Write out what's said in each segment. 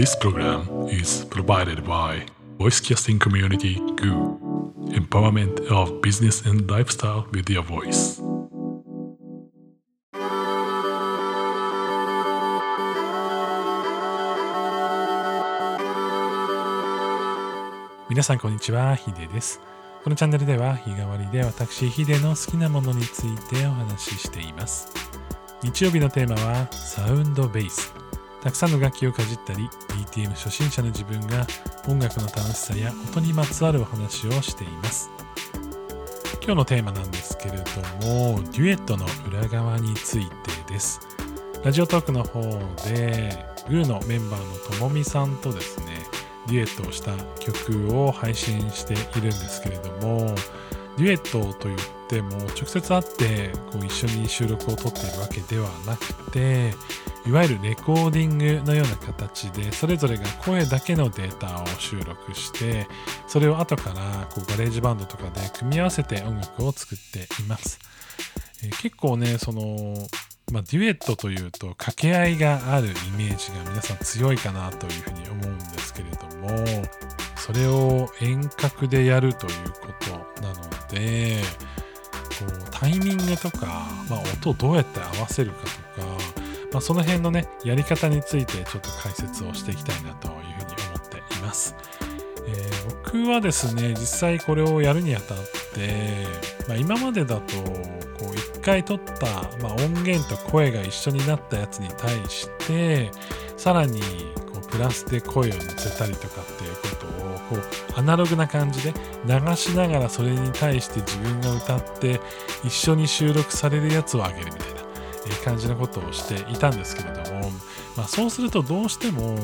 This program is provided by Voice Casting Community Goo Empowerment of Business and Lifestyle with Your Voice 皆さんこんにちは、ヒデです。このチャンネルでは日替わりで私ヒデの好きなものについてお話ししています。日曜日のテーマはサウンドベース。たくさんの楽器をかじったり、DTM 初心者の自分が音楽の楽しさや音にまつわるお話をしています。今日のテーマなんですけれども、デュエットの裏側についてです。ラジオトークの方で、グーのメンバーのともみさんとですね、デュエットをした曲を配信しているんですけれどもデュエットといっても直接会ってこう一緒に収録を撮っているわけではなくていわゆるレコーディングのような形でそれぞれが声だけのデータを収録してそれを後からこう GarageBand とかで組み合わせて音楽を作っています、えー結構ねそのまあ、デュエットというと掛け合いがあるイメージが皆さん強いかなというふうに思うんですけれどもそれを遠隔でやるということなのでこうタイミングとか、まあ、音をどうやって合わせるかとか、まあ、その辺のねやり方についてちょっと解説をしていきたいなというふうに思っています。えー僕はですね実際これをやるにあたって、まあ、今までだとこう一回撮った、まあ、音源と声が一緒になったやつに対してさらにこうプラスで声を乗せたりとかっていうことをこうアナログな感じで流しながらそれに対して自分が歌って一緒に収録されるやつをあげるみたいな感じのことをしていたんですけれども、まあ、そうするとどうしても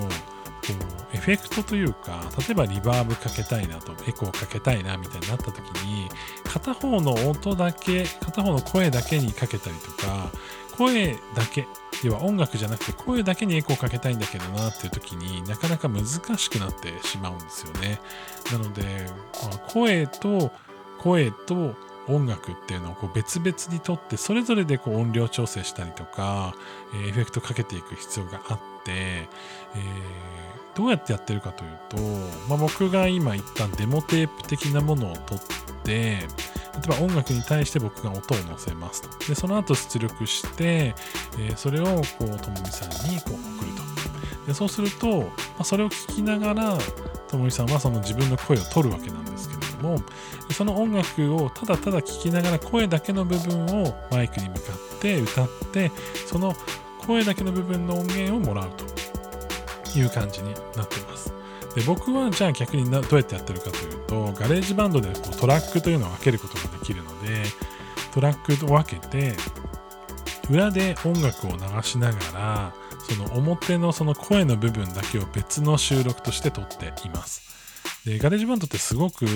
こうエフェクトというか例えばリバーブかけたいなとエコーかけたいなみたいになった時に片方の音だけ片方の声だけにかけたりとか声だけ要は音楽じゃなくて声だけにエコーかけたいんだけどなっていう時になかなか難しくなってしまうんですよね。なので、まあ声と声と音楽っていうのをこう別々にとってそれぞれでこう音量調整したりとか、エフェクトかけていく必要があって、えーどうやってやってるかというと、まあ、僕が今言ったデモテープ的なものを取って例えば音楽に対して僕が音を乗せますと。でその後出力して、えーそれをこうともみさんにこう送ると。でそうすると、まあ、それを聞きながらともみさんはその自分の声を取るわけなんですけどもその音楽をただただ聴きながら声だけの部分をマイクに向かって歌ってその声だけの部分の音源をもらうという感じになってます。で僕はじゃあ逆にどうやってやってるかというと GarageBandでこうトラックというのを分けることができるのでトラックを分けて裏で音楽を流しながらその表のその声の部分だけを別の収録として撮っています。で GarageBandってすごく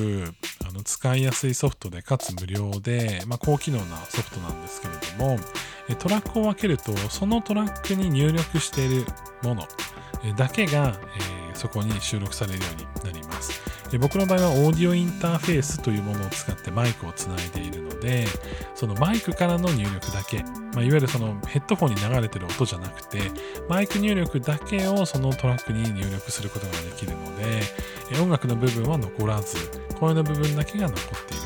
あの使いやすいソフトでかつ無料で、まあ、高機能なソフトなんですけれどもトラックを分けるとそのトラックに入力しているものだけが、えーそこに収録されるようになります。僕の場合はオーディオインターフェースというものを使ってマイクをつないでいるのでそのマイクからの入力だけ、まあ、いわゆるそのヘッドホンに流れてる音じゃなくてマイク入力だけをそのトラックに入力することができるので音楽の部分は残らず声の部分だけが残っている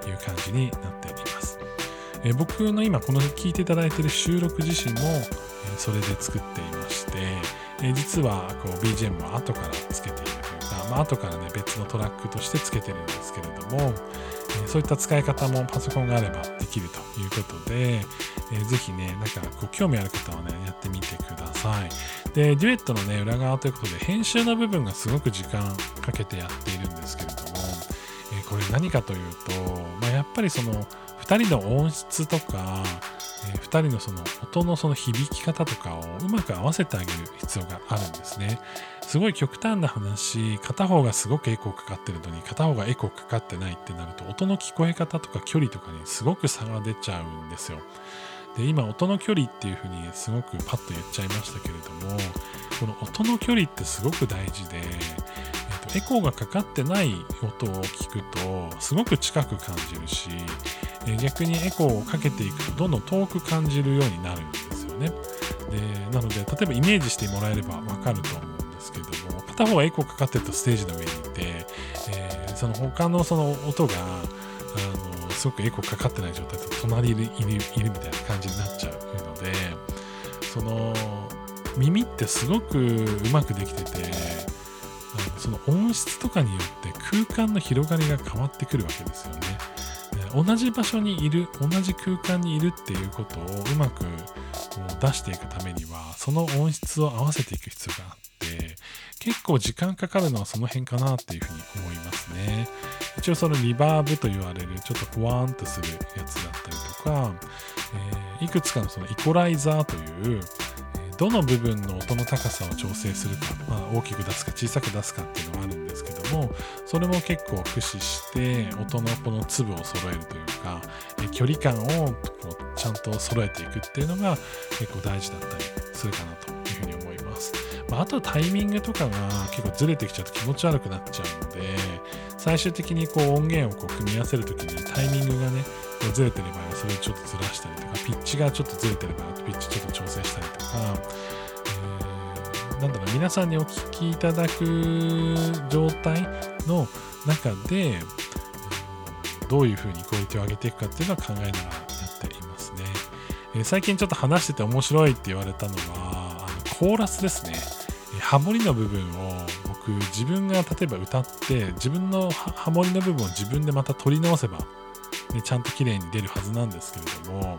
という感じになっています。え僕の今この聞いていただいている収録自身も、えそれで作っていまして、え実はこう BGM は後からつけているというか、まあ、後からね別のトラックとしてつけてるんですけれども、えそういった使い方もパソコンがあればできるということで、えーぜひねなんかこう興味ある方はねやってみてください。でデュエットのね裏側ということで編集の部分がすごく時間かけてやっているんですけれども、えーこれ何かというと、まあ、やっぱりその2人の音質とか、え2人のその音のその響き方とかをうまく合わせてあげる必要があるんですね。すごい極端な話、片方がすごくエコーかかってるのに片方がエコーかかってないってなると音の聞こえ方とか距離とかにすごく差が出ちゃうんですよ。で今音の距離っていうふうにすごくパッと言っちゃいましたけれどもこの音の距離ってすごく大事で、えっとエコーがかかってない音を聞くとすごく近く感じるしえ逆にエコーをかけていくとどんどん遠く感じるようになるんですよね。でなので例えばイメージしてもらえればわかると思うんですけども片方はエコーかかってるとステージの上にいて、えー、その他のその音があのすごくエコーかかってない状態と隣にいるいるみたいな感じになっちゃうのでその耳ってすごくうまくできててその音質とかによって空間の広がりが変わってくるわけですよね。同じ場所にいる同じ空間にいるっていうことをうまくこう出していくためにはその音質を合わせていく必要があって結構時間かかるのはその辺かなっていうふうに思いますね。一応そのリバーブと言われるちょっとふわーんとするやつだったりとか、えー、いくつかのそのイコライザーというどの部分の音の高さを調整するか、まあ、大きく出すか小さく出すかっていうのがあるんですけどもそれも結構駆使して音のこの粒を揃えるというか距離感をこうちゃんと揃えていくっていうのが結構大事だったりするかなというふうに思います、まあ、あとはタイミングとかが結構ずれてきちゃうと気持ち悪くなっちゃうので最終的にこう音源をこう組み合わせるときにタイミングがねずれてればそれをちょっとずらしたりとかピッチがちょっとずれてればピッチちょっと調整したりとか、なんだろう皆さんにお聞きいただく状態の中でどういうふうにクオリティを上げていくかっていうのは考えながらやっていますね、えー、最近ちょっと話してて面白いって言われたのはあのコーラスですね。ハモリの部分を僕自分が例えば歌って自分のハモリの部分を自分でまた取り直せばね、ちゃんと綺麗に出るはずなんですけれども、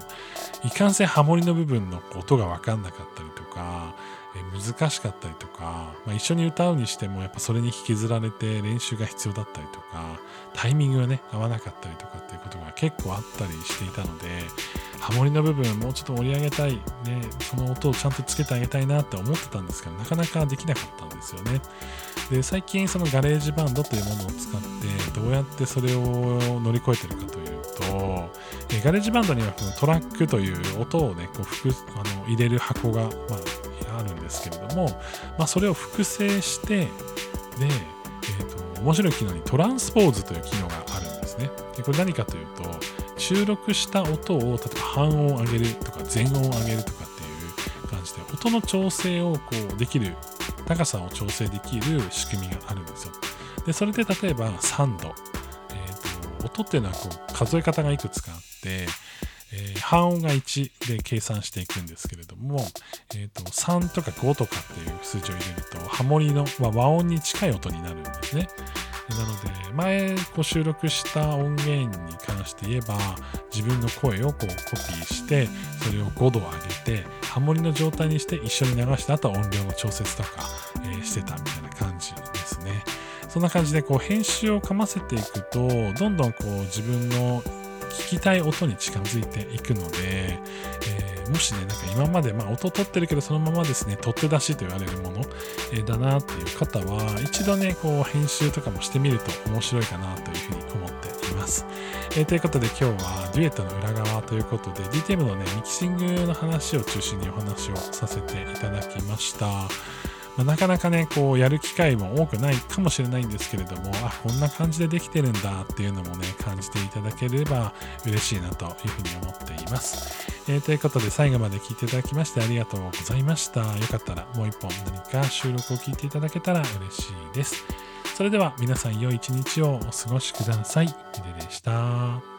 いかんせんハモリの部分の音が分かんなかったりとか、え難しかったりとか、まあ、一緒に歌うにしてもやっぱそれに引きずられて練習が必要だったりとか、タイミングがね、合わなかったりとかっていうことが結構あったりしていたので、ハモリの部分もうちょっと盛り上げたい、ね、その音をちゃんとつけてあげたいなって思ってたんですけど、なかなかできなかったんですよね。で、最近その GarageBand というものを使って、どうやってそれを乗り越えてるかというと、えガレージバンドにはこのトラックという音をね、こうあの入れる箱が、まあ、あるんですけれども、まあ、それを複製して、で、えーと、面白い機能に transpose という機能があるんですね。でこれ何かというと、収録した音を例えば半音上げるとか全音上げるとかっていう感じで音の調整をこうできる高さを調整できる仕組みがあるんですよ。でそれで例えば3度、音っていうのはこう数え方がいくつかあって、えー、半音が1で計算していくんですけれども、えーと、3とか5とかっていう数字を入れるとハモリの、まあ、和音に近い音になるんですね。なので前こう収録した音源に関して言えば自分の声をこうコピーしてそれを5度上げてハモリの状態にして一緒に流してあとは音量の調節とか、え、してたみたいな感じそんな感じでこう編集をかませていくとどんどんこう自分の聞きたい音に近づいていくので、えー、もしね、なんか今まで、まあ、音取ってるけど、そのままですね、取って出しと言われるもの、えー、だなっていう方は、一度ね、こう、編集とかもしてみると面白いかなというふうに思っています。えー、ということで、今日はデュエットの裏側ということで、DTM のね、ミキシングの話を中心にお話をさせていただきました。まあ、なかなかね、こうやる機会も多くないかもしれないんですけれども、あ、こんな感じでできてるんだっていうのもね、感じていただければ嬉しいなというふうに思っています。えー、ということで最後まで聞いていただきましてありがとうございました。よかったらもう一本何か収録を聞いていただけたら嬉しいです。それでは皆さん良い一日をお過ごしください。ヒデでした。